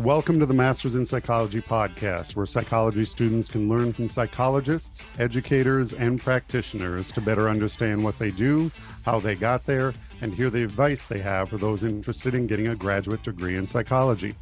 Welcome to the Masters in Psychology podcast, where psychology students can learn from psychologists, educators, and practitioners to better understand what they do, how they got there, and hear the advice they have for those interested in getting a graduate degree in psychology.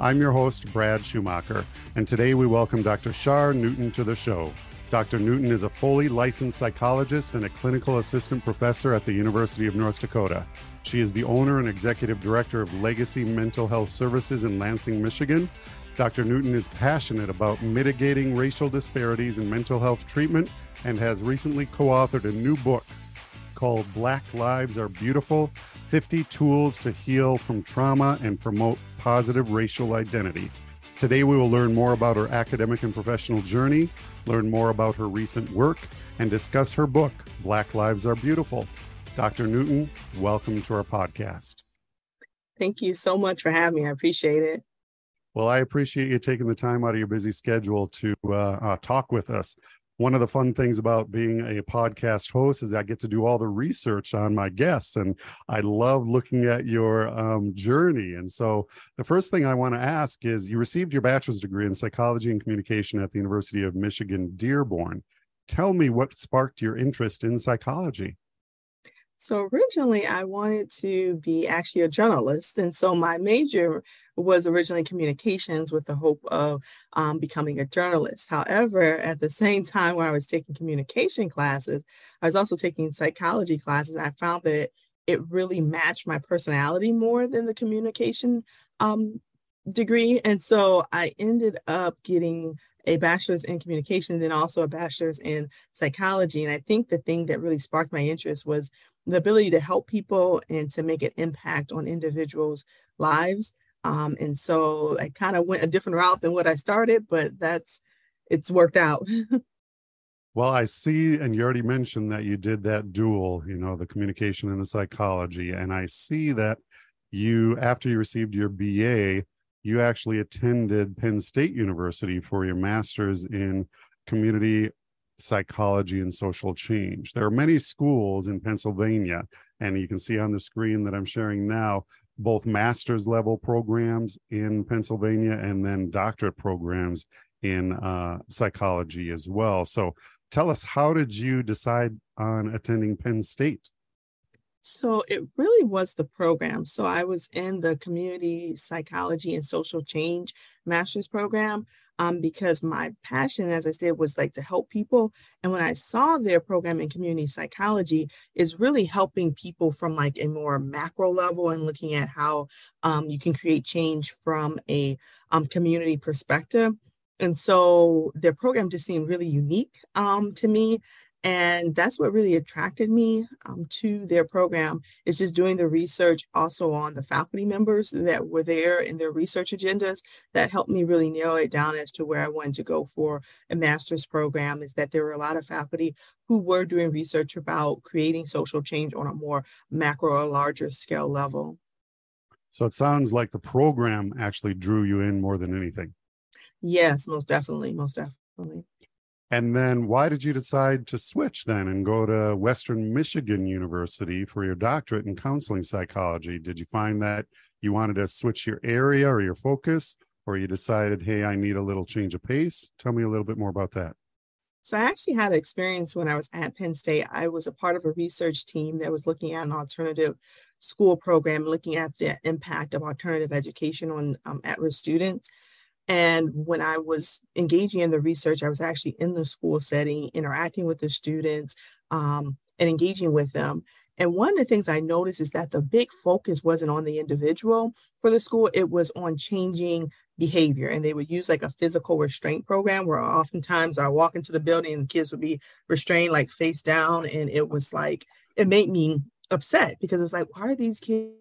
I'm your host, Brad Schumacher, and today we welcome Dr. Char Newton to the show. Dr. Newton is a fully licensed psychologist and a clinical assistant professor at the University of North Dakota. She is the owner and executive director of Legacy Mental Health Services in Lansing, Michigan. Dr. Newton is passionate about mitigating racial disparities in mental health treatment and has recently co authored a new book called Black Lives Are Beautiful 50 Tools to Heal from Trauma and Promote Positive Racial Identity. Today, we will learn more about her academic and professional journey, learn more about her recent work, and discuss her book, Black Lives Are Beautiful. Dr. Newton, welcome to our podcast. Thank you so much for having me. I appreciate it. Well, I appreciate you taking the time out of your busy schedule to uh, uh, talk with us one of the fun things about being a podcast host is I get to do all the research on my guests, and I love looking at your um, journey. And so, the first thing I want to ask is you received your bachelor's degree in psychology and communication at the University of Michigan Dearborn. Tell me what sparked your interest in psychology. So originally, I wanted to be actually a journalist. And so my major was originally communications with the hope of um, becoming a journalist. However, at the same time where I was taking communication classes, I was also taking psychology classes. I found that it really matched my personality more than the communication um, degree. And so I ended up getting a bachelor's in communication, then also a bachelor's in psychology. And I think the thing that really sparked my interest was the ability to help people and to make an impact on individuals' lives. Um, and so I kind of went a different route than what I started, but that's it's worked out. well, I see, and you already mentioned that you did that dual, you know, the communication and the psychology. And I see that you, after you received your BA, you actually attended Penn State University for your master's in community psychology and social change. There are many schools in Pennsylvania, and you can see on the screen that I'm sharing now both master's level programs in Pennsylvania and then doctorate programs in uh, psychology as well. So tell us, how did you decide on attending Penn State? So it really was the program. So I was in the community psychology and social change master's program um, because my passion, as I said, was like to help people. And when I saw their program in community psychology, is really helping people from like a more macro level and looking at how um, you can create change from a um, community perspective. And so their program just seemed really unique um, to me. And that's what really attracted me um, to their program is just doing the research also on the faculty members that were there in their research agendas that helped me really narrow it down as to where I wanted to go for a master's program is that there were a lot of faculty who were doing research about creating social change on a more macro or larger scale level. So it sounds like the program actually drew you in more than anything. Yes, most definitely, most definitely. And then why did you decide to switch then and go to Western Michigan University for your doctorate in counseling psychology? Did you find that you wanted to switch your area or your focus, or you decided, hey, I need a little change of pace? Tell me a little bit more about that. So I actually had an experience when I was at Penn State. I was a part of a research team that was looking at an alternative school program, looking at the impact of alternative education on um, at-risk students. And when I was engaging in the research, I was actually in the school setting, interacting with the students um, and engaging with them. And one of the things I noticed is that the big focus wasn't on the individual for the school, it was on changing behavior. And they would use like a physical restraint program where oftentimes I walk into the building and the kids would be restrained like face down. And it was like, it made me upset because it was like, why are these kids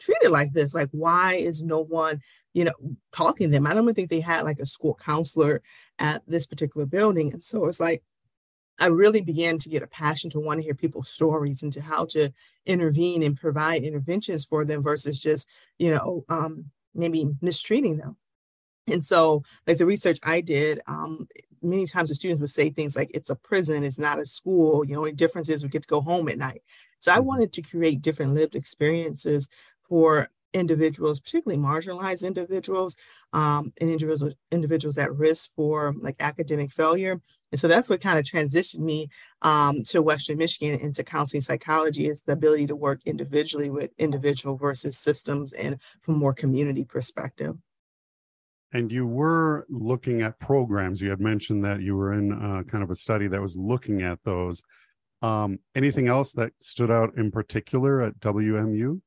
treated like this? Like, why is no one you know, talking to them. I don't even think they had like a school counselor at this particular building. And so it's like, I really began to get a passion to want to hear people's stories and to how to intervene and provide interventions for them versus just, you know, um, maybe mistreating them. And so, like the research I did, um, many times the students would say things like, it's a prison, it's not a school. You know, the difference is we get to go home at night. So I mm-hmm. wanted to create different lived experiences for individuals, particularly marginalized individuals, um, and individuals individuals at risk for like academic failure. And so that's what kind of transitioned me um, to Western Michigan into counseling psychology is the ability to work individually with individual versus systems and from more community perspective. And you were looking at programs. You had mentioned that you were in uh, kind of a study that was looking at those. Um, anything else that stood out in particular at WMU?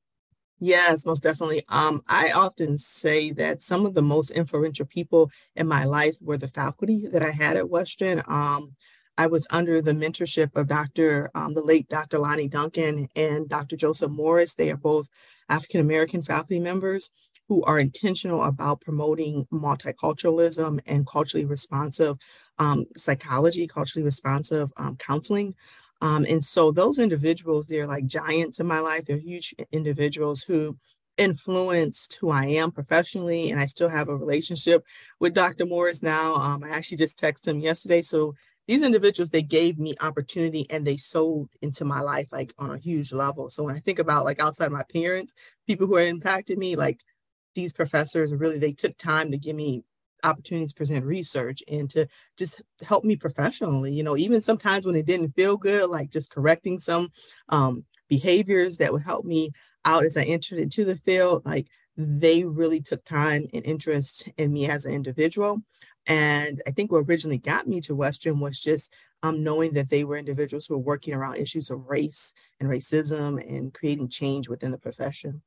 Yes, most definitely. Um, I often say that some of the most influential people in my life were the faculty that I had at Western. Um, I was under the mentorship of Dr. Um, the late Dr. Lonnie Duncan and Dr. Joseph Morris. They are both African American faculty members who are intentional about promoting multiculturalism and culturally responsive um, psychology, culturally responsive um, counseling. Um, and so those individuals, they're like giants in my life. They're huge individuals who influenced who I am professionally. And I still have a relationship with Dr. Morris now. Um, I actually just texted him yesterday. So these individuals, they gave me opportunity and they sold into my life like on a huge level. So when I think about like outside of my parents, people who are impacted me, like these professors really, they took time to give me opportunities to present research and to just help me professionally you know even sometimes when it didn't feel good like just correcting some um, behaviors that would help me out as i entered into the field like they really took time and interest in me as an individual. And i think what originally got me to western was just um, knowing that they were individuals who were working around issues of race and racism and creating change within the profession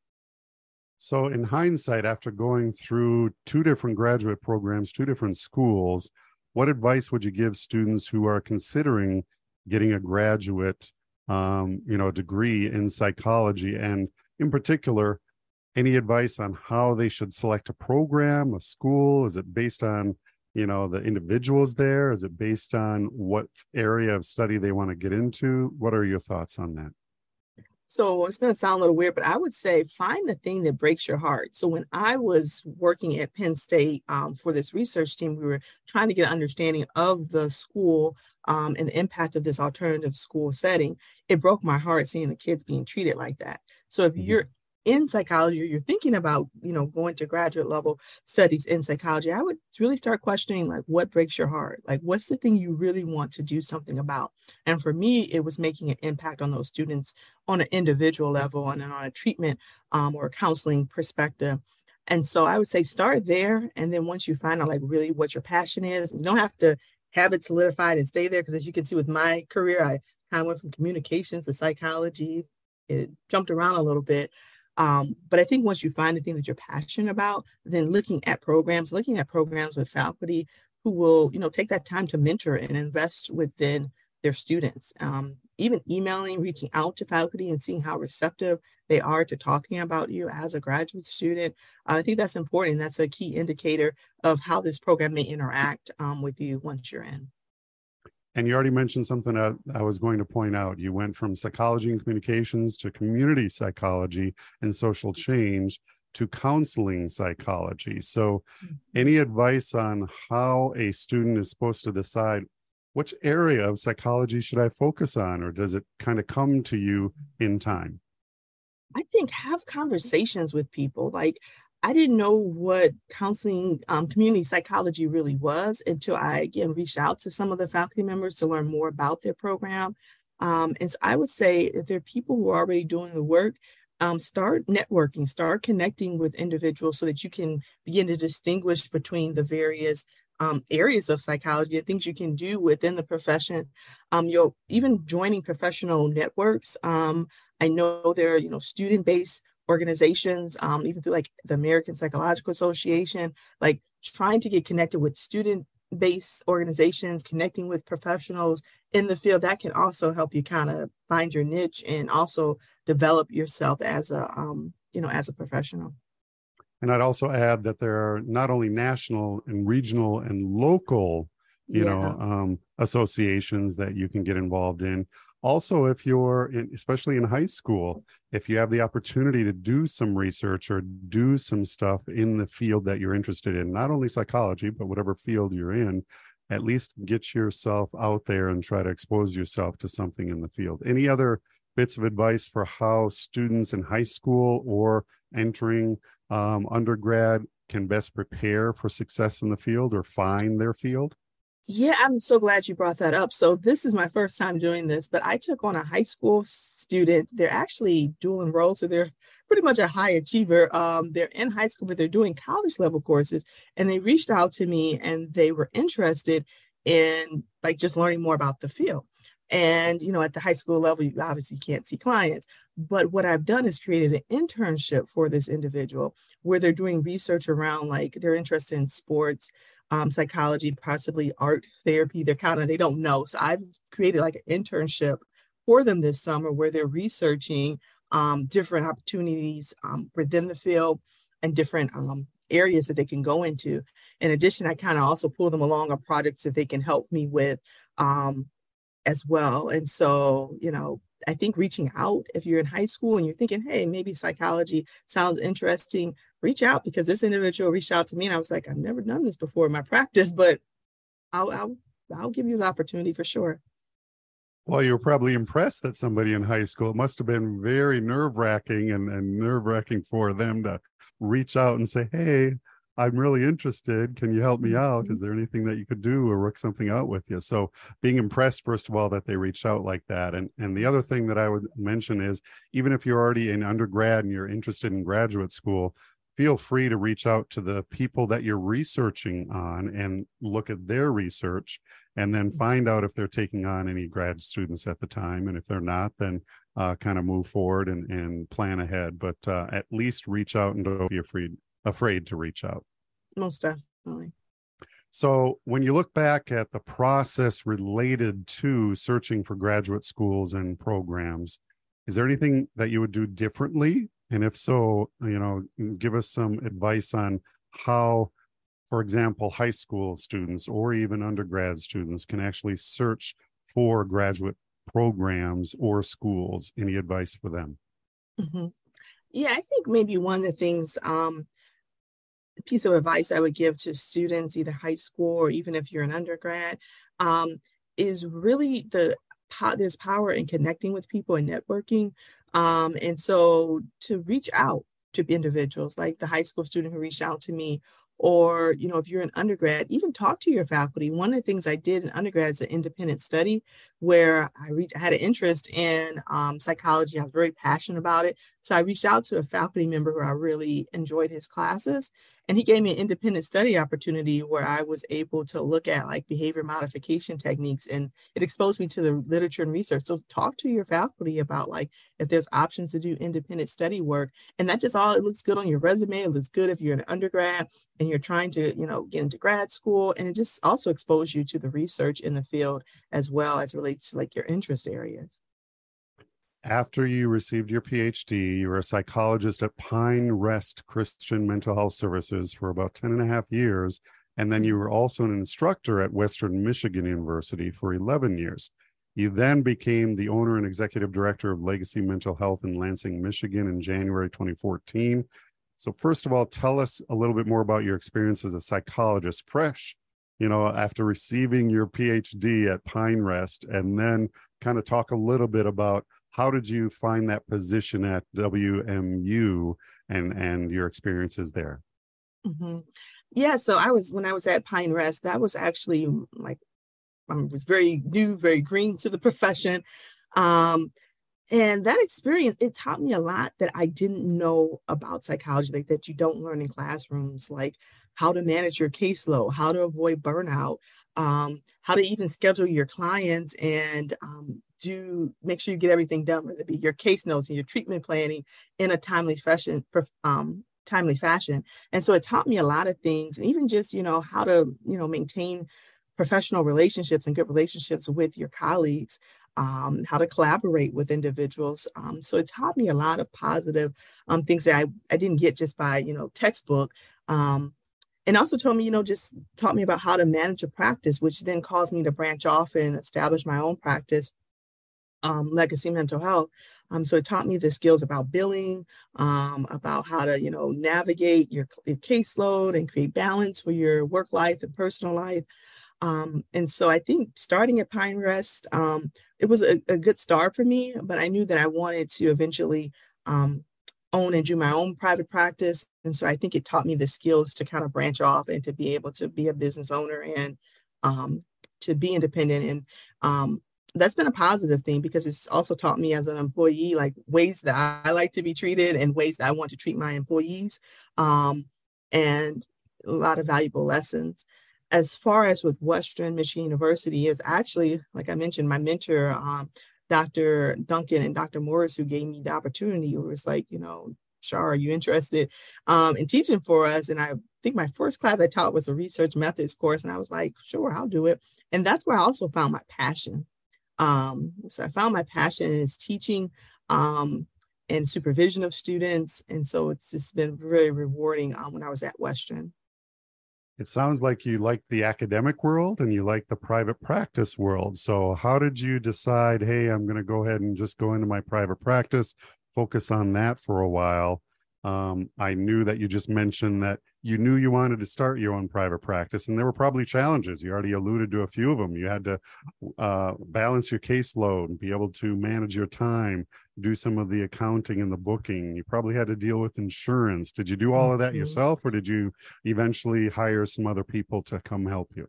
so, in hindsight, after going through two different graduate programs, two different schools, what advice would you give students who are considering getting a graduate, um, you know, degree in psychology, and in particular, any advice on how they should select a program, a school? Is it based on, you know, the individuals there? Is it based on what area of study they want to get into? What are your thoughts on that? So it's going to sound a little weird, but I would say find the thing that breaks your heart. So when I was working at Penn State um, for this research team, we were trying to get an understanding of the school um, and the impact of this alternative school setting. It broke my heart seeing the kids being treated like that. So if mm-hmm. you're in psychology or you're thinking about you know going to graduate level studies in psychology i would really start questioning like what breaks your heart? Like what's the thing you really want to do something about? And for me it was making an impact on those students on an individual level and then on a treatment um, or counseling perspective. And so i would say start there and then once you find out like really what your passion is you don't have to have it solidified and stay there because as you can see with my career i kind of went from communications to psychology. It jumped around a little bit um, but I think once you find the thing that you're passionate about, then looking at programs, looking at programs with faculty who will, you know, take that time to mentor and invest within their students. Um, even emailing, reaching out to faculty and seeing how receptive they are to talking about you as a graduate student. Uh, I think that's important. That's a key indicator of how this program may interact um, with you once you're in. And you already mentioned something I, I, was going to point out. You went from psychology and communications to community psychology and social change to counseling psychology. So, mm-hmm. any advice on how a student is supposed to decide which area of psychology should I focus on, or does it kind of come to you in time? I think have conversations with people. Like, I didn't know what counseling um, community psychology really was until I again reached out to some of the faculty members to learn more about their program. Um, and so I would say if there are people who are already doing the work, um, start networking, start connecting with individuals so that you can begin to distinguish between the various um, areas of psychology, and things you can do within the profession. Um, you'll even joining professional networks. Um, I know there are, you know, student-based organizations, um, even through like the American Psychological Association, like trying to get connected with student based organizations, connecting with professionals in the field, that can also help you kind of find your niche and also develop yourself as a, um, you know, as a professional. And I'd also add that there are not only national and regional and local, you yeah. know, um, associations that you can get involved in, also if you're in, especially in high school if you have the opportunity to do some research or do some stuff in the field that you're interested in not only psychology but whatever field you're in at least get yourself out there and try to expose yourself to something in the field any other bits of advice for how students in high school or entering um, undergrad can best prepare for success in the field or find their field? Yeah, I'm so glad you brought that up. So, this is my first time doing this, but I took on a high school student. They're actually dual enrolled, so they're pretty much a high achiever. Um, they're in high school, but they're doing college level courses. And they reached out to me and they were interested in like just learning more about the field. And, you know, at the high school level, you obviously can't see clients. But what I've done is created an internship for this individual where they're doing research around like they're interested in sports, um, psychology, possibly art therapy. They're kind of, they don't know. So I've created like an internship for them this summer where they're researching um, different opportunities um, within the field and different um, areas that they can go into. In addition, I kind of also pull them along on projects that they can help me with um, as well. And so, you know, I think reaching out if you're in high school and you're thinking, hey, maybe psychology sounds interesting, reach out because this individual reached out to me and I was like, I've never done this before in my practice, but I'll I'll, I'll give you the opportunity for sure. Well, you were probably impressed that somebody in high school. It must have been very nerve wracking and, and nerve wracking for them to reach out and say, Hey, I'm really interested. Can you help me out? Is mm-hmm. there anything that you could do or work something out with you? So being impressed, first of all, that they reached out like that. And and the other thing that I would mention is even if you're already in undergrad and you're interested in graduate school, feel free to reach out to the people that you're researching on and look at their research and then mm-hmm. find out if they're taking on any grad students at the time. And if they're not, then uh, kind of move forward and, and plan ahead. But uh, at least reach out and don't be afraid afraid to reach out. Most definitely. So, when you look back at the process related to searching for graduate schools and programs, is there anything that you would do differently? And if so, you know, give us some advice on how, for example, high school students or even undergrad students can actually search for graduate programs or schools. Any advice for them? Mm-hmm. Yeah, I think maybe one of the things um, piece of advice I would give to students, either high school or even if you're an undergrad, um, is really the there's power in connecting with people and networking. Um, and so to reach out to individuals like the high school student who reached out to me or you know if you're an undergrad even talk to your faculty. One of the things i did in undergrad is an independent study where i i had an interest in um, psychology. I was very passionate about it. So i reached out to a faculty member who i really enjoyed his classes and he gave me an independent study opportunity where I was able to look at like behavior modification techniques and it exposed me to the literature and research. So talk to your faculty about like if there's options to do independent study work. And that just all it looks good on your resume. It looks good if you're an undergrad and you're trying to, you know, get into grad school. And it just also exposes you to the research in the field as well as relates to like your interest areas after you received your PhD, you were a psychologist at Pine Rest Christian Mental Health Services for about 10 and a half years. And then you were also an instructor at Western Michigan University for 11 years. You then became the owner and executive director of Legacy Mental Health in Lansing, Michigan in January 2014. So, first of all, tell us a little bit more about your experience as a psychologist, fresh, you know, after receiving your PhD at Pine Rest, and then kind of talk a little bit about how did you find that position at WMU and and your experiences there? Mm-hmm. Yeah, so I was when I was at Pine Rest. That was actually like I was very new, very green to the profession. Um, and that experience it taught me a lot that i didn't know about psychology like that you don't learn in classrooms like how to manage your caseload how to avoid burnout um, how to even schedule your clients and um, do make sure you get everything done, whether it be your case notes and your treatment planning in a timely fashion, um, timely fashion. And so it taught me a lot of things, and even just you know how to you know maintain professional relationships and good relationships with your colleagues. Um, how to collaborate with individuals. Um, so it taught me a lot of positive um, things that I, I didn't get just by, you know, textbook. Um, and also told me, you know, just taught me about how to manage a practice, which then caused me to branch off and establish my own practice um, legacy mental health. Um, so it taught me the skills about billing, um, about how to, you know, navigate your, your caseload and create balance for your work life and personal life. Um, and so I think starting at Pine Rest, um, it was a, a, good start for me, but I knew that I wanted to eventually um, own and do my own private practice. And so I think it taught me the skills to kind of branch off and to be able to be a business owner and um, to be independent. And um, that's been a positive thing because it's also taught me as an employee, like ways that I like to be treated and ways that I want to treat my employees. Um, and a lot of valuable lessons as far as with Western Michigan University is actually, like I mentioned, my mentor, um, Dr. Duncan and Dr. Morris, who gave me the opportunity, was like, you know, Char, are you interested um, in teaching for us? And I think my first class I taught was a research methods course. And I was like, sure, I'll do it. And that's where I also found my passion. Um, so I found my passion in teaching um, and supervision of students. And so it's just been very rewarding um, when I was at Western. It sounds like you like the academic world and you like the private practice world. So, how did you decide, hey, I'm going to go ahead and just go into my private practice, focus on that for a while? Um, I knew that you just mentioned that you knew you wanted to start your own private practice, and there were probably challenges. You already alluded to a few of them. You had to uh, balance your caseload and be able to manage your time, do some of the accounting and the booking. You probably had to deal with insurance. Did you do all of that mm-hmm. yourself, or did you eventually hire some other people to come help you?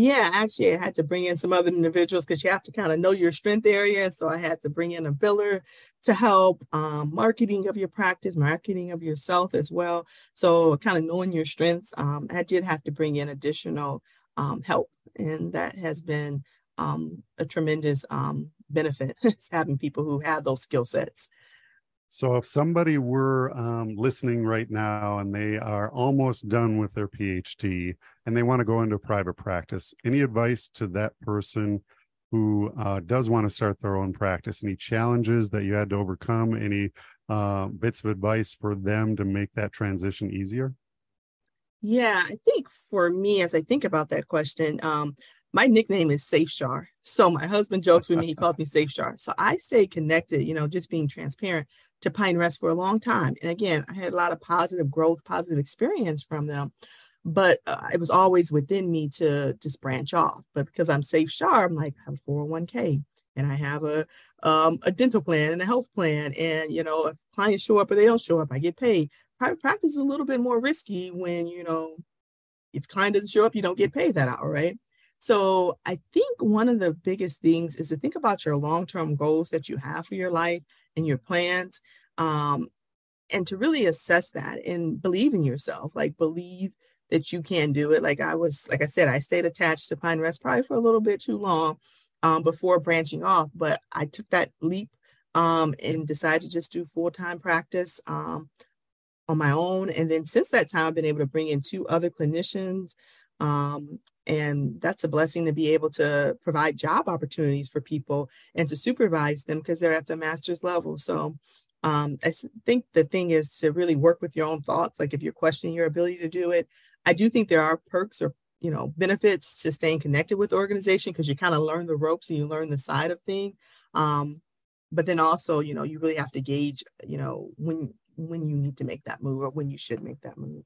Yeah, actually, I had to bring in some other individuals because you have to kind of know your strength area. So I had to bring in a biller to help um, marketing of your practice, marketing of yourself as well. So kind of knowing your strengths, um, I did have to bring in additional um, help, and that has been um, a tremendous um, benefit having people who have those skill sets. So, if somebody were um, listening right now and they are almost done with their PhD and they want to go into private practice, any advice to that person who uh, does want to start their own practice? Any challenges that you had to overcome? Any uh, bits of advice for them to make that transition easier? Yeah, I think for me, as I think about that question, um, my nickname is Safe Char. So my husband jokes with me, he calls me Safe Char. So I stay connected, you know, just being transparent to Pine Rest for a long time. And again, I had a lot of positive growth, positive experience from them, but uh, it was always within me to just branch off. But because I'm Safe Char, I'm like, I have a 401k and I have a um, a dental plan and a health plan. And, you know, if clients show up or they don't show up, I get paid. Private practice is a little bit more risky when, you know, if client doesn't show up, you don't get paid that hour, right? So I think one of the biggest things is to think about your long-term goals that you have for your life and your plans. Um, and to really assess that and believe in yourself, like believe that you can do it. Like I was, like I said, I stayed attached to Pine Rest probably for a little bit too long um, before branching off, but I took that leap um, and decided to just do full-time practice um, on my own. And then since that time, I've been able to bring in two other clinicians um, and that's a blessing to be able to provide job opportunities for people and to supervise them because they're at the master's level. So um, I think the thing is to really work with your own thoughts. Like if you're questioning your ability to do it, I do think there are perks or you know benefits to staying connected with organization because you kind of learn the ropes and you learn the side of thing. Um, but then also, you know, you really have to gauge, you know, when when you need to make that move or when you should make that move.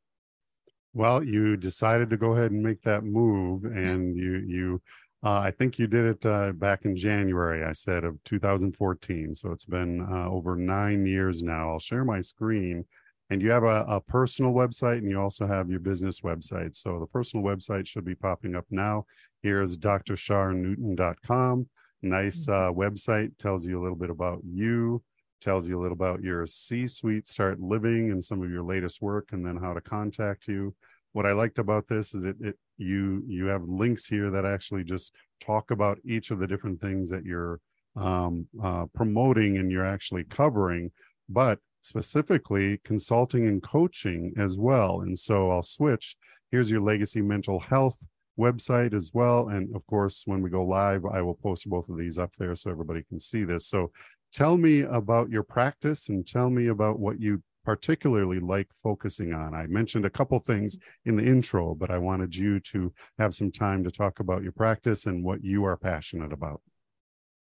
Well, you decided to go ahead and make that move, and you you uh, I think you did it uh, back in January. I said of 2014, so it's been uh, over nine years now. I'll share my screen, and you have a, a, personal website, and you also have your business website. So the personal website should be popping up now. Here's drcharnewton.com. Nice mm-hmm. uh, website, tells you a little bit about you tells you a little about your C suite start living and some of your latest work and then how to contact you. What I liked about this is it, it you you have links here that actually just talk about each of the different things that you're um, uh, promoting and you're actually covering, but specifically consulting and coaching as well. And so I'll switch. Here's your legacy mental health website as well. And of course, when we go live, I will post both of these up there so everybody can see this. So tell me about your practice and tell me about what you particularly like focusing on. I mentioned a couple things in the intro, but I wanted you to have some time to talk about your practice and what you are passionate about.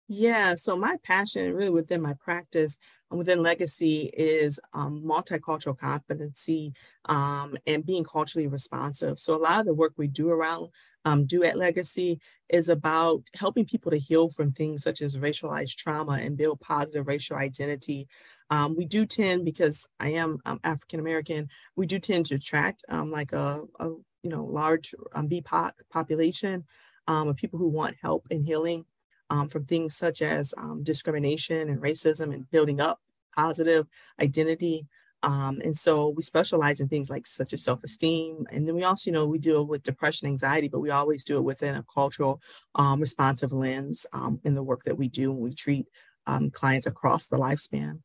Yeah, so my passion really within my practice and within legacy is um, multicultural competency um, and being culturally responsive. So a lot of the work we do around um, do at Legacy is about helping people to heal from things such as racialized trauma and build positive racial identity. Um, we do tend, because I am um, African American, we do tend to attract um, like a, a, you know large um, BIPOC population um, of people who want help in healing um, from things such as discrimination and racism and building up positive identity. Um, and so we specialize in things like such as self-esteem. And then we also, you know, we deal with depression, anxiety, but we always do it within a cultural um, responsive lens um, in the work that we do when we treat um, clients across the lifespan.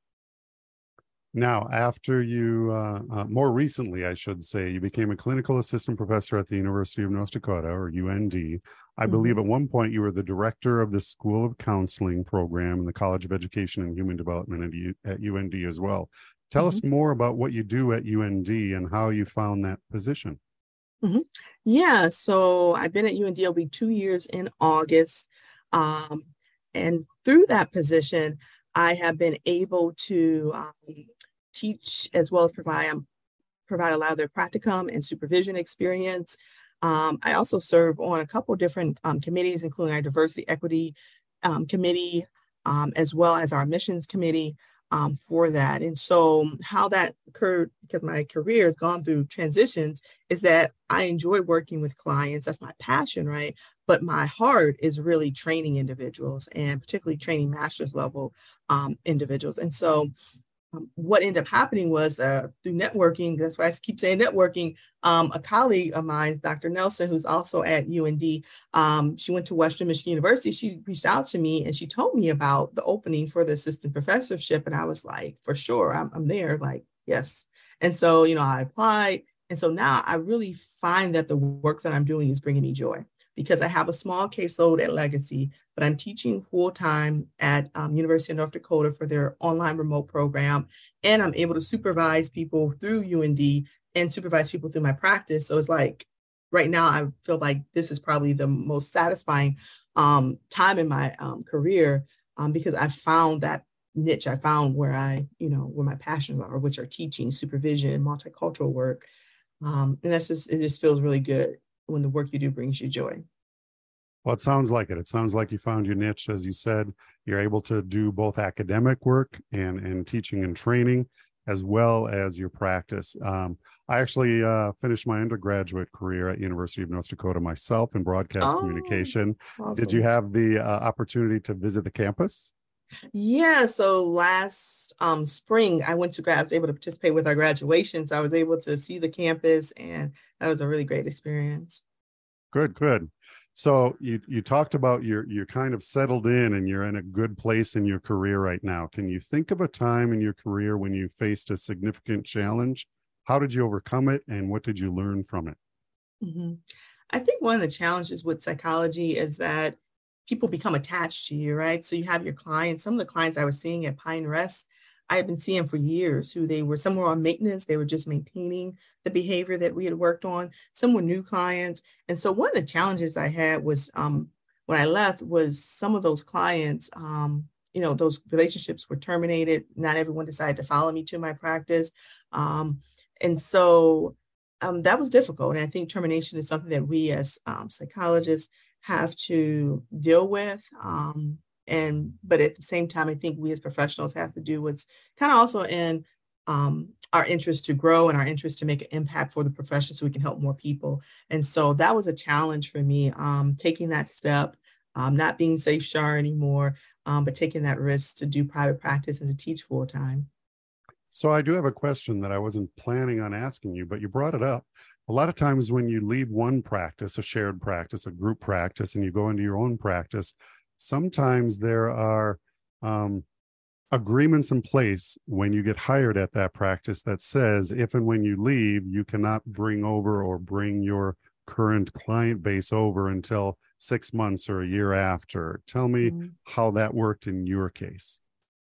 Now, after you, uh, uh, more recently, I should say, you became a clinical assistant professor at the University of North Dakota, or UND. I mm-hmm. believe at one point you were the director of the School of Counseling program in the College of Education and Human Development at, U- at UND as well. Tell mm-hmm. us more about what you do at UND and how you found that position. Mm-hmm. Yeah, so I've been at UND, it'll be two years in August. Um, and through that position, I have been able to um, teach as well as provide um, provide a lot of their practicum and supervision experience. Um, I also serve on a couple different um, committees, including our diversity equity um, committee, um, as well as our missions committee um, for that. And so, how that occurred, because my career has gone through transitions, is that I enjoy working with clients. That's my passion, right? But my heart is really training individuals and particularly training master's level um, individuals. And so, um, what ended up happening was uh, through networking, that's why I keep saying networking, um, a colleague of mine, Dr. Nelson, who's also at UND, um, she went to Western Michigan University. She reached out to me and she told me about the opening for the assistant professorship. And I was like, for sure, I'm, I'm there, like, yes. And so, you know, I applied. And so now I really find that the work that I'm doing is bringing me joy because I have a small caseload at Legacy, but I'm teaching full time at um, University of North Dakota for their online remote program, and I'm able to supervise people through UND and supervise people through my practice. So it's like right now I feel like this is probably the most satisfying um, time in my um, career um, because I found that niche. I found where I, you know, where my passions are, which are teaching, supervision, multicultural work. Um, and that's just, it just feels really good when the work you do brings you joy. Well, it sounds like it. It sounds like you found your niche, as you said. You're able to do both academic work and and teaching and training, as well as your practice. Um, I actually uh, finished my undergraduate career at University of North Dakota myself in broadcast oh, communication. Awesome. Did you have the uh, opportunity to visit the campus? Yeah, so last um, spring I went to grad. I was able to participate with our graduation, so I was able to see the campus, and that was a really great experience. Good, good. So you you talked about you're you're kind of settled in and you're in a good place in your career right now. Can you think of a time in your career when you faced a significant challenge? How did you overcome it, and what did you learn from it? Mm-hmm. I think one of the challenges with psychology is that people become attached to you, right? So you have your clients. Some of the clients I was seeing at Pine Rest I had been seeing for years who they were some were on maintenance, they were just maintaining the behavior that we had worked on. Some were new clients. And so one of the challenges I had was um, when I left was some of those clients, um, you know, those relationships were terminated. Not everyone decided to follow me to my practice. Um, and so um, that was difficult. And I think termination is something that we as um, psychologists have to deal with. Um, and but at the same time i think we as professionals have to do what's kind of also in um, our interest to grow and our interest to make an impact for the profession so we can help more people and so that was a challenge for me um, taking that step um, not being safe char anymore um, but taking that risk to do private practice and to teach full time so i do have a question that i wasn't planning on asking you but you brought it up a lot of times when you leave one practice a shared practice a group practice and you go into your own practice sometimes there are um, agreements in place when you get hired at that practice that says if and when you leave, you cannot bring over or bring your current client base over until six months or a year after. Tell me mm-hmm. how that worked in your case.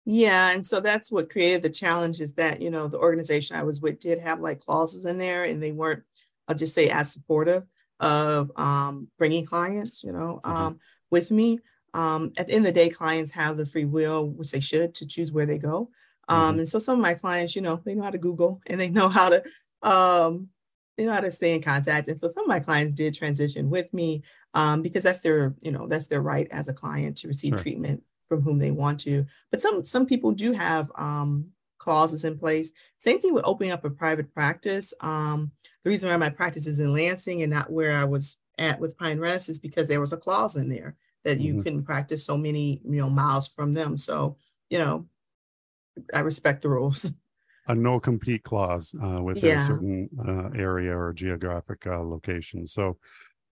Yeah, and so that's what created the challenge is that, you know, the organization I was with did have like clauses in there and they weren't, I'll just say as supportive of um, bringing clients, you know, mm-hmm. um, with me um, at the end of the day, clients have the free will, which they should, to choose where they go. Um, mm-hmm. And so some of my clients, you know, they know how to Google and they know how to um, they know how to stay in contact. And so some of my clients did transition with me um, because that's their, you know, that's their right as a client to receive sure. treatment from whom they want to. But some some people do have um, clauses in place. Same thing with opening up a private practice. Um, the reason why my practice is in Lansing and not where I was at with Pine Rest is because there was a clause in there that you mm-hmm. couldn't practice so many, you know, miles from them. So, you know, I respect the rules. A no compete clause uh, within yeah. a certain uh, area or geographic uh, location. So,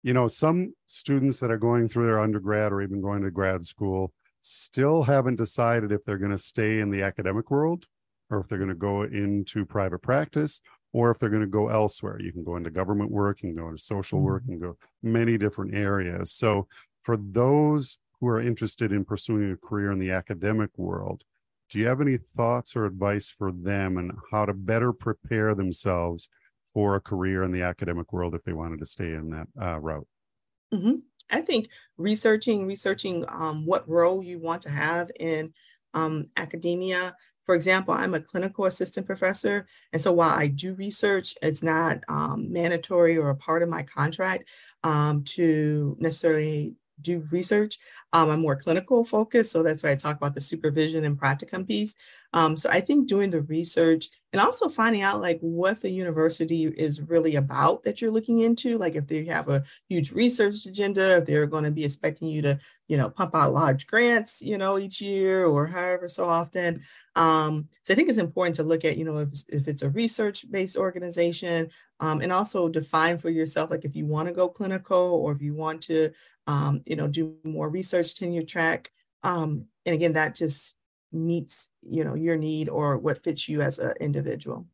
you know, some students that are going through their undergrad or even going to grad school still haven't decided if they're going to stay in the academic world or if they're going to go into private practice or if they're going to go elsewhere. You can go into government work, you can go into social mm-hmm. work, and go many different areas. So for those who are interested in pursuing a career in the academic world, do you have any thoughts or advice for them and how to better prepare themselves for a career in the academic world if they wanted to stay in that uh, route? Mm-hmm. I think researching, researching um, what role you want to have in um, academia. For example, I'm a clinical assistant professor. And so while I do research, it's not um, mandatory or a part of my contract um, to necessarily do research. Um, I'm more clinical focused, so that's why I talk about the supervision and practicum piece. Um, so I think doing the research and also finding out like what the university is really about that you're looking into, like if they have a huge research agenda, if they're going to be expecting you to, you know, pump out large grants, you know, each year or however so often. Um, so I think it's important to look at, you know, if, if it's a research-based organization, um, and also define for yourself, like if you want to go clinical or if you want to um, you know, do more research tenure track. Um, and again, that just meets, you know, your need or what fits you as an individual.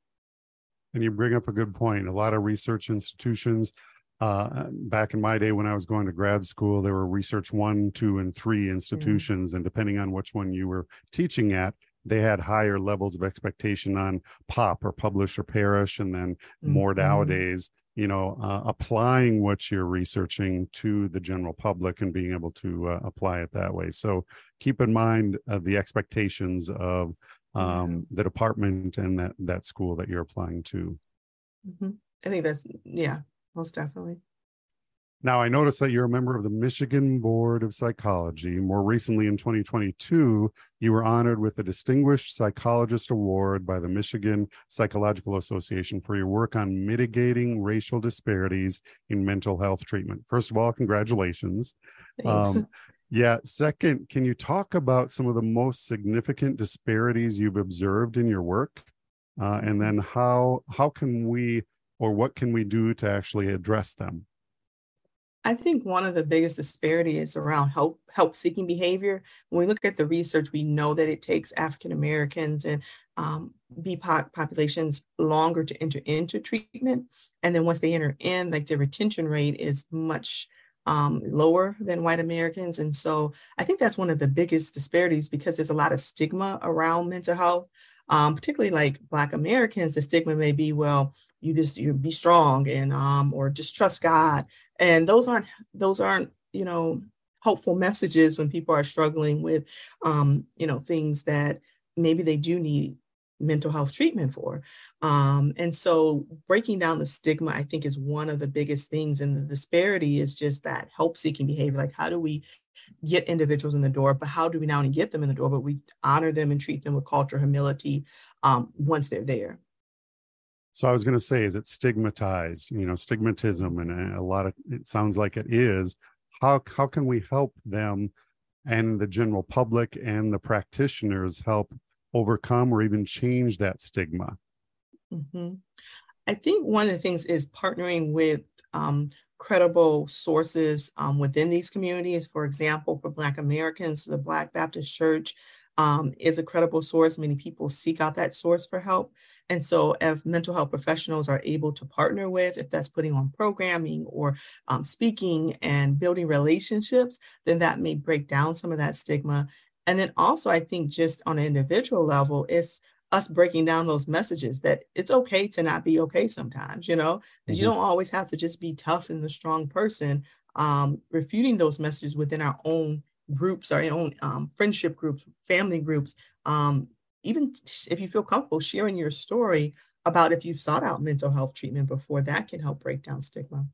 And you bring up a good point. A lot of research institutions, uh, back in my day when I was going to grad school, there were research one, two, and three mm-hmm. institutions. Mm-hmm. And depending on which one you were teaching at, they had higher levels of expectation on pop or publish or perish. And then mm-hmm. more nowadays, you know uh, applying what you're researching to the general public and being able to uh, apply it that way. So keep in mind uh, the expectations of um, the department and that that school that you're applying to. Mm-hmm. i think that's yeah most definitely now, I noticed that you're a member of the Michigan Board of Psychology. More recently, in 2022, you were honored with the Distinguished Psychologist Award by the Michigan Psychological Association for your work on mitigating racial disparities in mental health treatment. First of all, congratulations. Um, yeah. Second, can you talk about some of the most significant disparities you've observed in your work? Uh, and then how how can we or what can we do to actually address them? I think one of the biggest disparities around help help seeking behavior. When we look at the research, we know that it takes African Americans and um, BIPOC populations longer to enter into treatment, and then once they enter in, like the retention rate is much um, lower than white Americans, and so I think that's one of the biggest disparities because there's a lot of stigma around mental health. Um, particularly like Black Americans, the stigma may be, well, you just you be strong and um, or just trust God. And those aren't those aren't you know hopeful messages when people are struggling with um, you know things that maybe they do need mental health treatment for. Um, and so breaking down the stigma i think is one of the biggest things. And the disparity is just that help seeking behavior. Like how do we get individuals in the door but how do we not only get them in the door but we honor them and treat them with cultural humility um, once they're there so I was going to say, is it stigmatized? You know, stigmatism, and a lot of it sounds like it is. How how can we help them and the general public and the practitioners help overcome or even change that stigma? Mm-hmm. I think one of the things is partnering with um, credible sources um, within these communities. For example, for Black Americans, the Black Baptist Church um, is a credible source. Many people seek out that source for help. And so, if mental health professionals are able to partner with, if that's putting on programming or um, speaking and building relationships, then that may break down some of that stigma. And then also, I think just on an individual level, it's us breaking down those messages that it's okay to not be okay sometimes, you know, because mm-hmm. you don't always have to just be tough and the strong person. Um, refuting those messages within our own groups, our own um, friendship groups, family groups, um, even if you feel comfortable sharing your story about if you've sought out mental health treatment before, that can help break down stigma.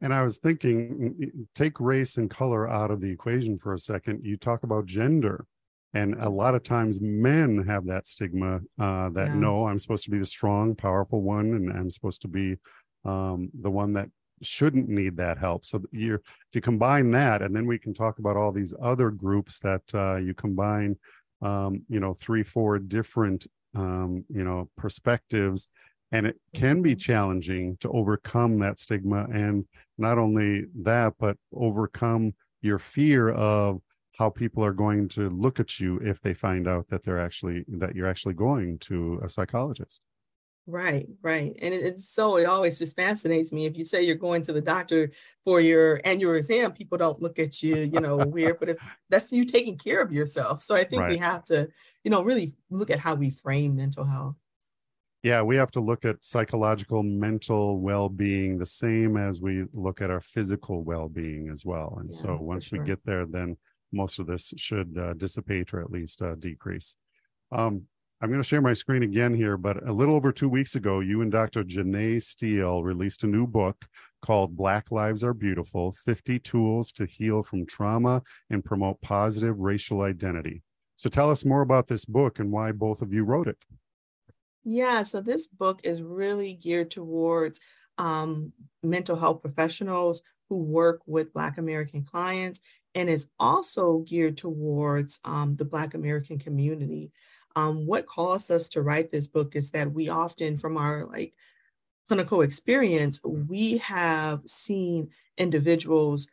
And I was thinking, take race and color out of the equation for a second. You talk about gender. And a lot of times men have that stigma uh, that yeah. no, I'm supposed to be the strong, powerful one, and I'm supposed to be um, the one that shouldn't need that help. So you if you combine that, and then we can talk about all these other groups that uh, you combine, um, you know, three, four different, um, you know, perspectives, and it can be mm-hmm. challenging to overcome that stigma, and not only that, but overcome your fear of how people are going to look at you if they find out that they're actually that you're actually going to a psychologist Right, right. And it, it's so it always just fascinates me. If you say you're going to the doctor for your annual exam, people don't look at you, you know, weird. But if that's you taking care of yourself. So I think right. we have to, you know, really look at how we frame mental health. Yeah, we have to look at psychological, mental well being the same as we look at our physical well being as well. And yeah, so once sure. we get there, then most of this should uh, dissipate or at least uh, decrease. Um, I'm going to share my screen again here, but a little over two weeks ago, you and Dr. Janae Steele released a new book called Black Lives Are Beautiful 50 Tools to Heal from Trauma and Promote Positive Racial Identity. So tell us more about this book and why both of you wrote it. Yeah, so this book is really geared towards um, mental health professionals who work with Black American clients and is also geared towards um, the Black American community. Um, what caused us to write this book is that we often, from our like clinical experience, we have seen individuals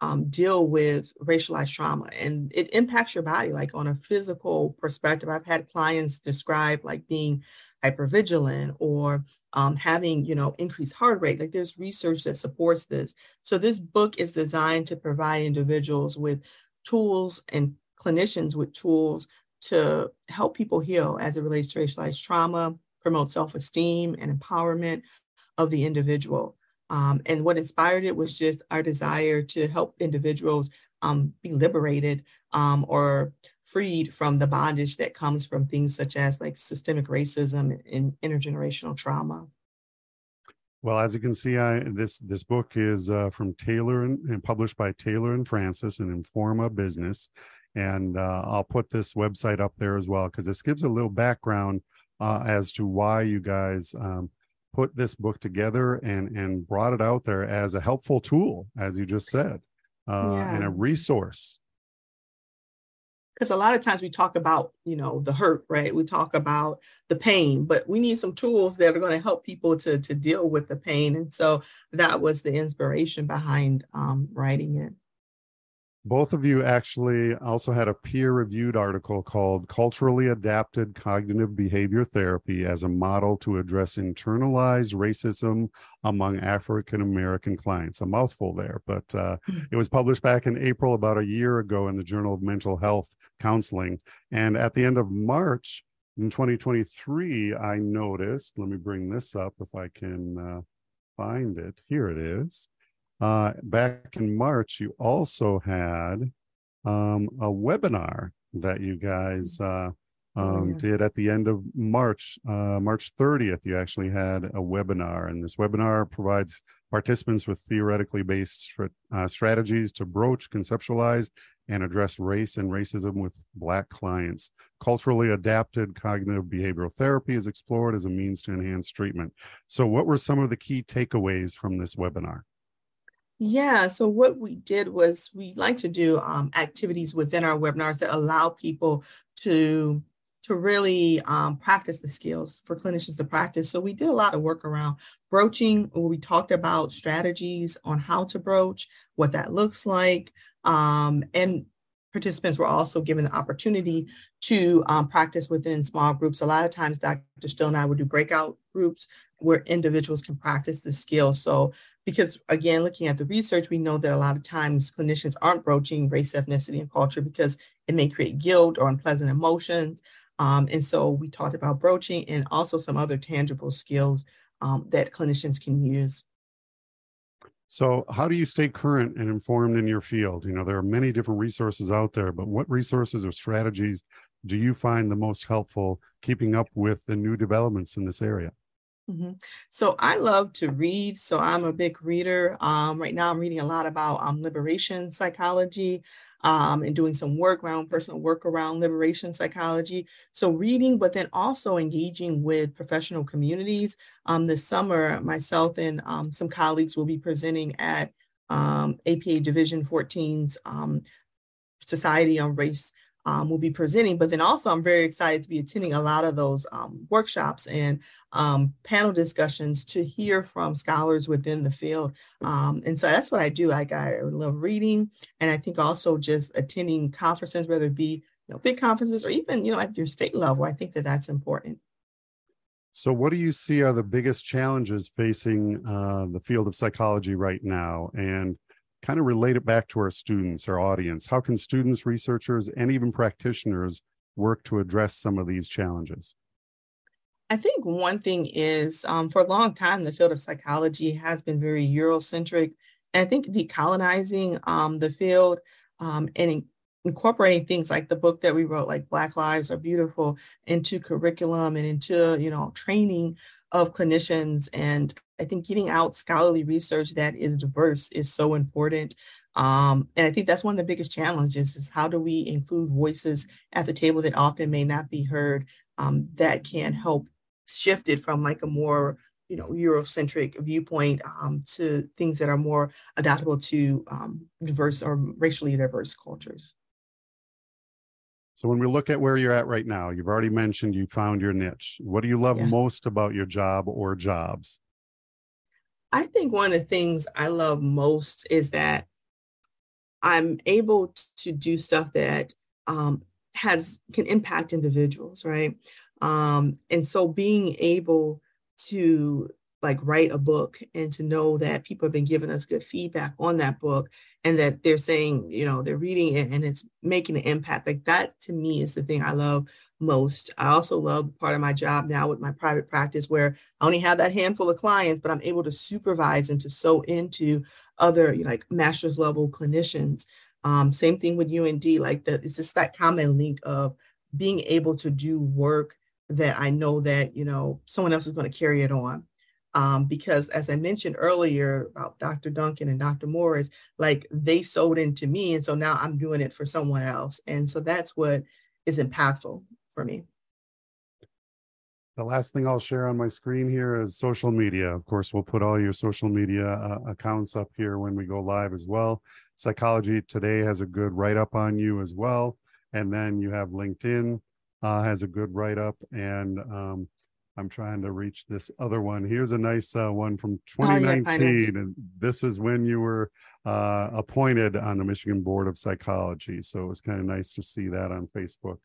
um, deal with racialized trauma and it impacts your body like on a physical perspective i've had clients describe like being hypervigilant or um, having you know increased heart rate like there's research that supports this so this book is designed to provide individuals with tools and clinicians with tools to help people heal as it relates to racialized trauma, promote self esteem and empowerment of the individual. Um, and what inspired it was just our desire to help individuals um, be liberated um, or freed from the bondage that comes from things such as like systemic racism and intergenerational trauma. Well, as you can see, I, this this book is uh, from Taylor and, and, published by Taylor and Francis and Informa Business, and uh, I'll put this website up there as well because this gives a little background uh, as to why you guys um, put this book together and and brought it out there as a helpful tool, as you just said, uh, yeah. and a resource. Because a lot of times we talk about, you know, the hurt, right? We talk about the pain, but we need some tools that are going to help people to to deal with the pain. And so that was the inspiration behind um, writing it both of you actually also had a peer reviewed article called Culturally Adapted Cognitive Behavior Therapy as a Model to Address Internalized Racism Among African American Clients. A mouthful there, but uh, hmm. it was published back in April, about a year ago, in the Journal of Mental Health Counseling. And at the end of March in 2023, I noticed, let me bring this up if I can uh, find it. Here it is uh, back in March, you also had um, a webinar that you guys uh, oh, um, yeah. did at the end of March, uh, March 30th. You actually had a webinar, and this webinar provides participants with theoretically based uh, strategies to broach, conceptualize, and address race and racism with Black clients. Culturally adapted cognitive behavioral therapy is explored as a means to enhance treatment. So, what were some of the key takeaways from this webinar? Yeah, so what we did was we like to do um, activities within our webinars that allow people to to really um, practice the skills for clinicians to practice. So we did a lot of work around broaching, we talked about strategies on how to broach, what that looks like, um, and participants were also given the opportunity to um, practice within small groups. A lot of times, Dr. Still and I would do breakout groups where individuals can practice the skills. So because again, looking at the research, we know that a lot of times clinicians aren't broaching race, ethnicity, and culture because it may create guilt or unpleasant emotions. Um, and so we talked about broaching and also some other tangible skills um, that clinicians can use. So, how do you stay current and informed in your field? You know, there are many different resources out there, but what resources or strategies do you find the most helpful keeping up with the new developments in this area? Mm-hmm. So I love to read. So I'm a big reader. Um, right now, I'm reading a lot about um, liberation psychology um, and doing some work, own personal work around liberation psychology. So reading, but then also engaging with professional communities. Um, this summer, myself and um, some colleagues will be presenting at APA um, Division 14's Society on Race um, will be presenting. But then also, I'm very excited to be attending a lot of those um, workshops and um, panel discussions to hear from scholars within the field. Um, and so that's what I do. Like I love reading, and I think also just attending conferences, whether it be you know big conferences or even you know at your state level. I think that that's important. So, what do you see are the biggest challenges facing uh, the field of psychology right now? And kind of relate it back to our students, our audience. How can students, researchers, and even practitioners work to address some of these challenges? I think one thing is um, for a long time, the field of psychology has been very Eurocentric. And I think decolonizing um, the field um, and in- incorporating things like the book that we wrote, like Black Lives Are Beautiful, into curriculum and into, you know, training of clinicians and I think getting out scholarly research that is diverse is so important. Um, and I think that's one of the biggest challenges is how do we include voices at the table that often may not be heard um, that can help shift it from like a more you know Eurocentric viewpoint um, to things that are more adaptable to um, diverse or racially diverse cultures. So when we look at where you're at right now, you've already mentioned you found your niche. What do you love yeah. most about your job or jobs? I think one of the things I love most is that I'm able to do stuff that um, has can impact individuals, right? Um, and so being able to like write a book and to know that people have been giving us good feedback on that book and that they're saying, you know, they're reading it and it's making an impact. Like that to me is the thing I love most. I also love part of my job now with my private practice where I only have that handful of clients, but I'm able to supervise and to sew into other like master's level clinicians. Um, same thing with UND, like that it's just that common link of being able to do work that I know that, you know, someone else is going to carry it on. Um, because as I mentioned earlier about Dr. Duncan and Dr. Morris, like they sold into me. And so now I'm doing it for someone else. And so that's what is impactful for me. The last thing I'll share on my screen here is social media. Of course, we'll put all your social media uh, accounts up here when we go live as well. Psychology Today has a good write up on you as well. And then you have LinkedIn uh, has a good write up. And um, I'm trying to reach this other one. Here's a nice uh, one from 2019, oh, and this is when you were uh, appointed on the Michigan Board of Psychology. So it was kind of nice to see that on Facebook.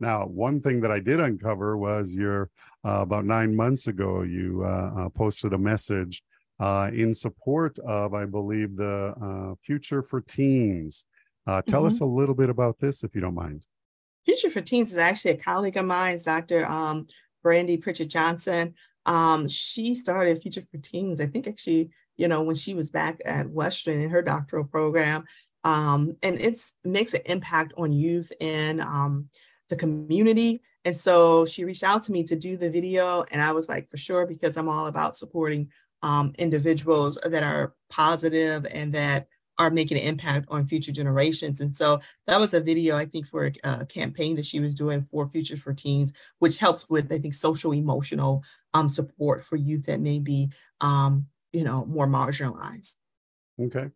Now, one thing that I did uncover was your uh, about nine months ago, you uh, uh, posted a message uh, in support of, I believe, the Future for Teens. tell mm-hmm. us a little bit about this, if you don't mind. Future for Teens is actually a colleague of mine, Dr. Um, Brandy Pritchett Johnson. Um, she started Future for Teens, I think actually, you know, when she was back at Western in her doctoral program. Um, and it makes an impact on youth and um, the community. And so she reached out to me to do the video. And I was like, for sure, because I'm all about supporting um, individuals that are positive and that are making an impact on future generations. And so that was a video, I think, for a, a, campaign that she was doing for Future for Teens, which helps with, I think, social emotional um, support for youth that may be, um, you know, more marginalized. Okay.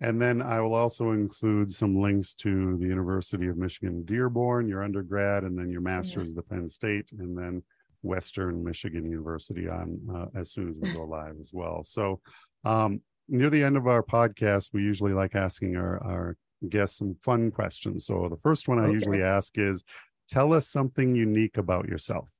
And then I will also include some links to the University of Michigan Dearborn, your undergrad, and then your master's yeah. the Penn State, and then Western Michigan University on uh, as soon as we go live as well. So um, near the end of our podcast, we usually like asking our, our guests some fun questions. So the first one I okay. usually ask is tell us something unique about yourself.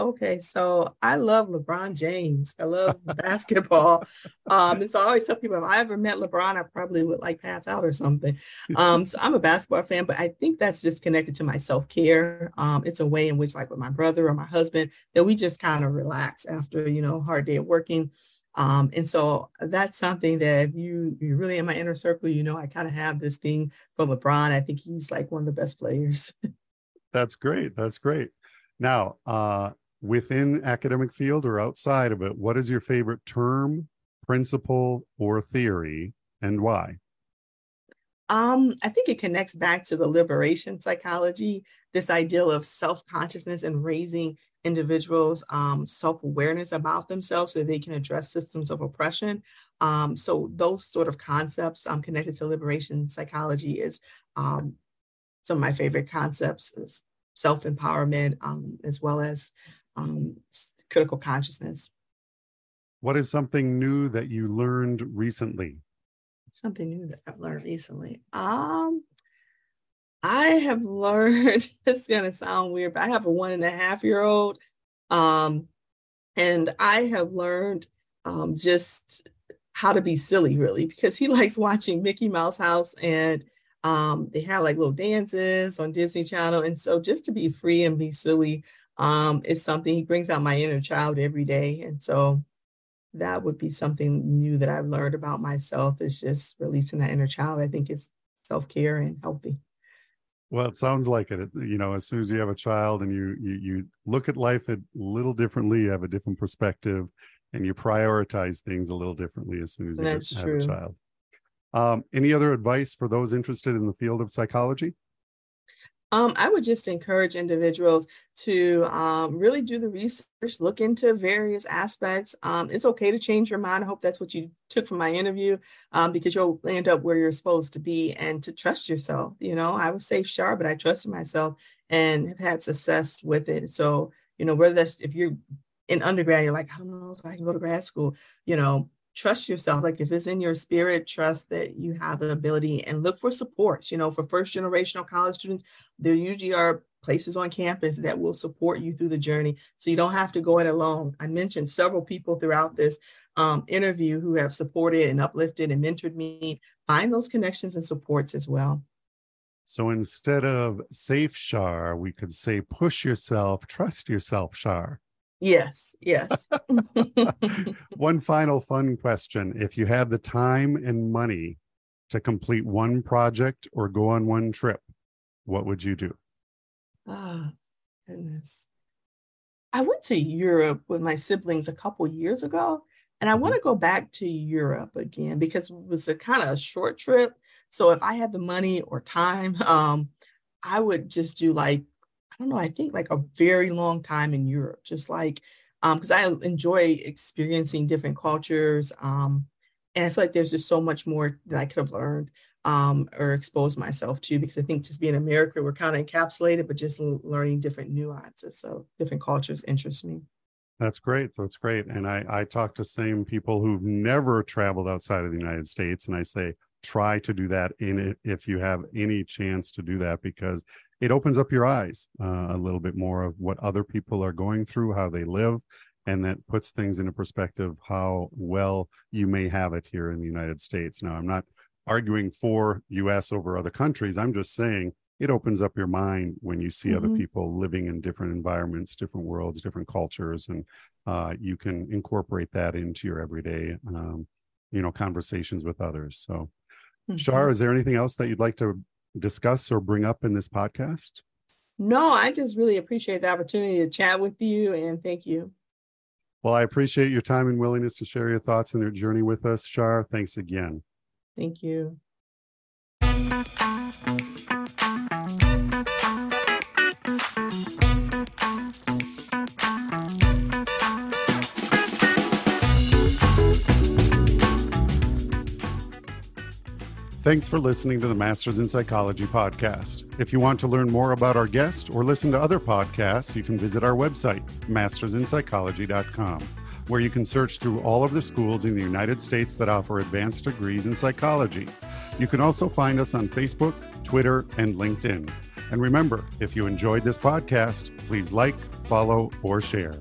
Okay, so I love LeBron James. I love basketball. Um, and so I always tell people if I ever met LeBron, I probably would like pass out or something. Um, so I'm a basketball fan, but I think that's just connected to my self-care. Um, it's a way in which, like with my brother or my husband, that we just kind of relax after, you know, hard day of working. Um, and so that's something that if you you're really in my inner circle, you know, I kind of have this thing for LeBron. I think he's like one of the best players. that's great. That's great. Now, uh, within academic field or outside of it, what is your favorite term, principle, or theory, and why? Um, I think it connects back to the liberation psychology, this idea of self-consciousness and raising individuals um, self-awareness about themselves so they can address systems of oppression. Um, so those sort of concepts um, connected to liberation psychology is um, some of my favorite concepts is self-empowerment um, as well as um, critical consciousness. What is something new that you learned recently? Something new that I've learned recently. Um, I have learned. it's gonna sound weird, but I have a one and a half year old, um, and I have learned um, just how to be silly, really, because he likes watching Mickey Mouse House and um, they have like little dances on Disney Channel. And so just to be free and be silly um, is something he brings out my inner child every day. And so that would be something new that I've learned about myself is just releasing that inner child. I think it's self-care and healthy. Well, it sounds like it. You know, as soon as you have a child and you you you look at life a little differently, you have a different perspective, and you prioritize things a little differently as soon as you That's have true. a child. Um, any other advice for those interested in the field of psychology? Um, I would just encourage individuals to um, really do the research, look into various aspects. Um, it's okay to change your mind. I hope that's what you took from my interview um, because you'll end up where you're supposed to be and to trust yourself. You know, I was safe Char, but I trusted myself and have had success with it. So, you know, whether that's if you're in undergrad, you're like, I don't know if I can go to grad school, you know, trust yourself. Like if it's in your spirit, trust that you have the ability and look for supports. You know, for first generational college students, there usually are places on campus that will support you through the journey. So you don't have to go it alone. I mentioned several people throughout this um, interview who have supported and uplifted and mentored me. Find those connections and supports as well. So instead of safe Char, we could say push yourself, trust yourself, Char. Yes, yes. one final fun question. If you had the time and money to complete one project or go on one trip, what would you do? Ah, oh, goodness. I went to Europe with my siblings a couple years ago, and I mm-hmm. want to go back to Europe again because it was a kind of a short trip. So if I had the money or time, um, I would just do like don't know, I think like a very long time in Europe, just like, because um, I enjoy experiencing different cultures. Um, and I feel like there's just so much more that I could have learned um, or exposed myself to, because I think just being in America, we're kind of encapsulated, but just learning different nuances. So different cultures interest me. That's great. That's great. And I, I talk to same people who've never traveled outside of the United States, and I say, try to do that in it if you have any chance to do that because it opens up your eyes uh, a little bit more of what other people are going through, how they live, and that puts things into perspective how well you may have it here in the United States. Now, I'm not arguing for US over other countries. I'm just saying it opens up your mind when you see mm-hmm. other people living in different environments, different worlds, different cultures, and uh, you can incorporate that into your everyday, um, you know, conversations with others. So, mm-hmm. Char, is there anything else that you'd like to discuss or bring up in this podcast? No, I just really appreciate the opportunity to chat with you and thank you. Well, I appreciate your time and willingness to share your thoughts and your journey with us, Char. Thanks again. Thank you. Thanks for listening to the Masters in Psychology podcast. If you want to learn more about our guest or listen to other podcasts, you can visit our website, mastersinpsychology.com, where you can search through all of the schools in the United States that offer advanced degrees in psychology. You can also find us on Facebook, Twitter, and LinkedIn. And remember, if you enjoyed this podcast, please like, follow, or share.